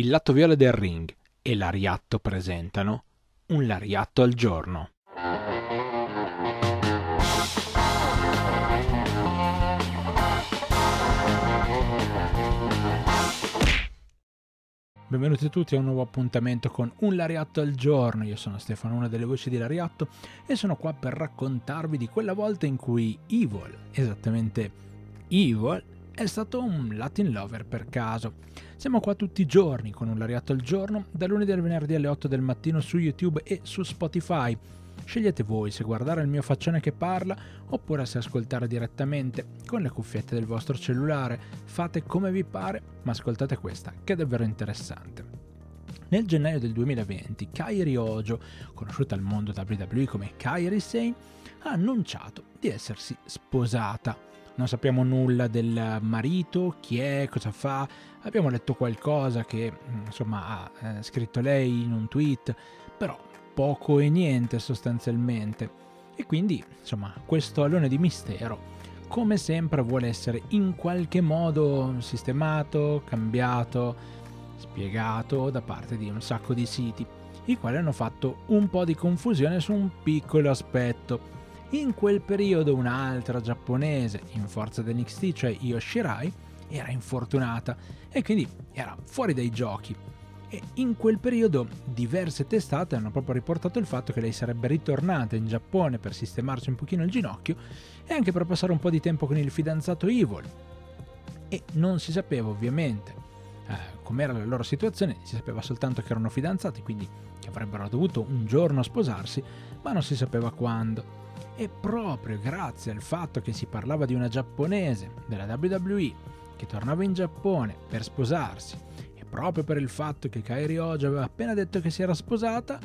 Il lato viola del ring e l'Ariatto presentano un Lariatto al giorno. Benvenuti tutti a un nuovo appuntamento con Un Lariatto al giorno. Io sono Stefano, una delle voci di Lariatto, e sono qua per raccontarvi di quella volta in cui Evil, esattamente Evil, è stato un Latin lover per caso. Siamo qua tutti i giorni con un Lariatto al giorno, da lunedì al venerdì alle 8 del mattino su YouTube e su Spotify. Scegliete voi se guardare il mio faccione che parla oppure se ascoltare direttamente con le cuffiette del vostro cellulare. Fate come vi pare, ma ascoltate questa, che è davvero interessante. Nel gennaio del 2020, Kairi Ojo, conosciuta al mondo WWE come Kairi Sane, ha annunciato di essersi sposata. Non sappiamo nulla del marito, chi è, cosa fa. Abbiamo letto qualcosa che insomma ha eh, scritto lei in un tweet, però poco e niente sostanzialmente. E quindi, insomma, questo alone di mistero, come sempre, vuole essere in qualche modo sistemato, cambiato, spiegato da parte di un sacco di siti, i quali hanno fatto un po' di confusione su un piccolo aspetto. In quel periodo un'altra giapponese in forza dell'NXT, cioè Io Shirai, era infortunata e quindi era fuori dai giochi e in quel periodo diverse testate hanno proprio riportato il fatto che lei sarebbe ritornata in Giappone per sistemarsi un pochino il ginocchio e anche per passare un po' di tempo con il fidanzato Evil. E non si sapeva ovviamente eh, com'era la loro situazione, si sapeva soltanto che erano fidanzati, quindi che avrebbero dovuto un giorno sposarsi, ma non si sapeva quando. E proprio grazie al fatto che si parlava di una giapponese della WWE che tornava in Giappone per sposarsi proprio per il fatto che Kairi Ojo aveva appena detto che si era sposata,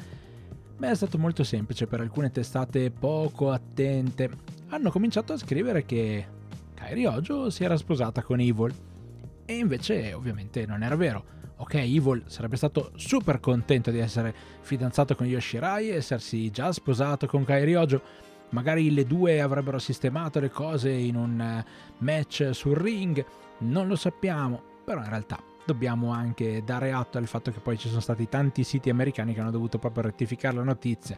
beh è stato molto semplice per alcune testate poco attente. Hanno cominciato a scrivere che Kairi Ojo si era sposata con Evil. E invece ovviamente non era vero. Ok, Evil sarebbe stato super contento di essere fidanzato con Yoshirai e essersi già sposato con Kairi Ojo. Magari le due avrebbero sistemato le cose in un eh, match sul ring, non lo sappiamo, però in realtà dobbiamo anche dare atto al fatto che poi ci sono stati tanti siti americani che hanno dovuto proprio rettificare la notizia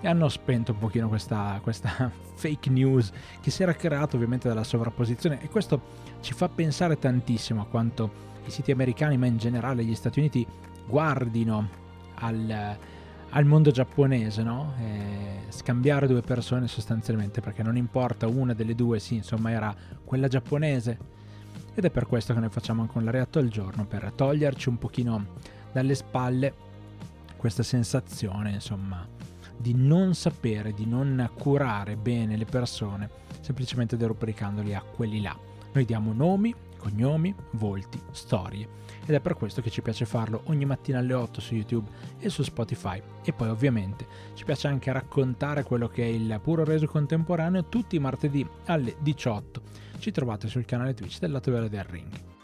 e hanno spento un pochino questa, questa fake news che si era creata ovviamente dalla sovrapposizione. E questo ci fa pensare tantissimo a quanto i siti americani ma in generale gli Stati Uniti guardino al, al mondo giapponese, no? scambiare due persone sostanzialmente perché non importa una delle due, sì, insomma era quella giapponese ed è per questo che noi facciamo anche un lariatto al giorno, per toglierci un pochino dalle spalle questa sensazione, insomma, di non sapere, di non curare bene le persone, semplicemente derubricandoli a quelli là. Noi diamo nomi, cognomi, volti, storie. Ed è per questo che ci piace farlo ogni mattina alle 8 su YouTube e su Spotify. E poi ovviamente ci piace anche raccontare quello che è il puro reso contemporaneo tutti i martedì alle 18 ci trovate sul canale Twitch del Lato Vero del Ring.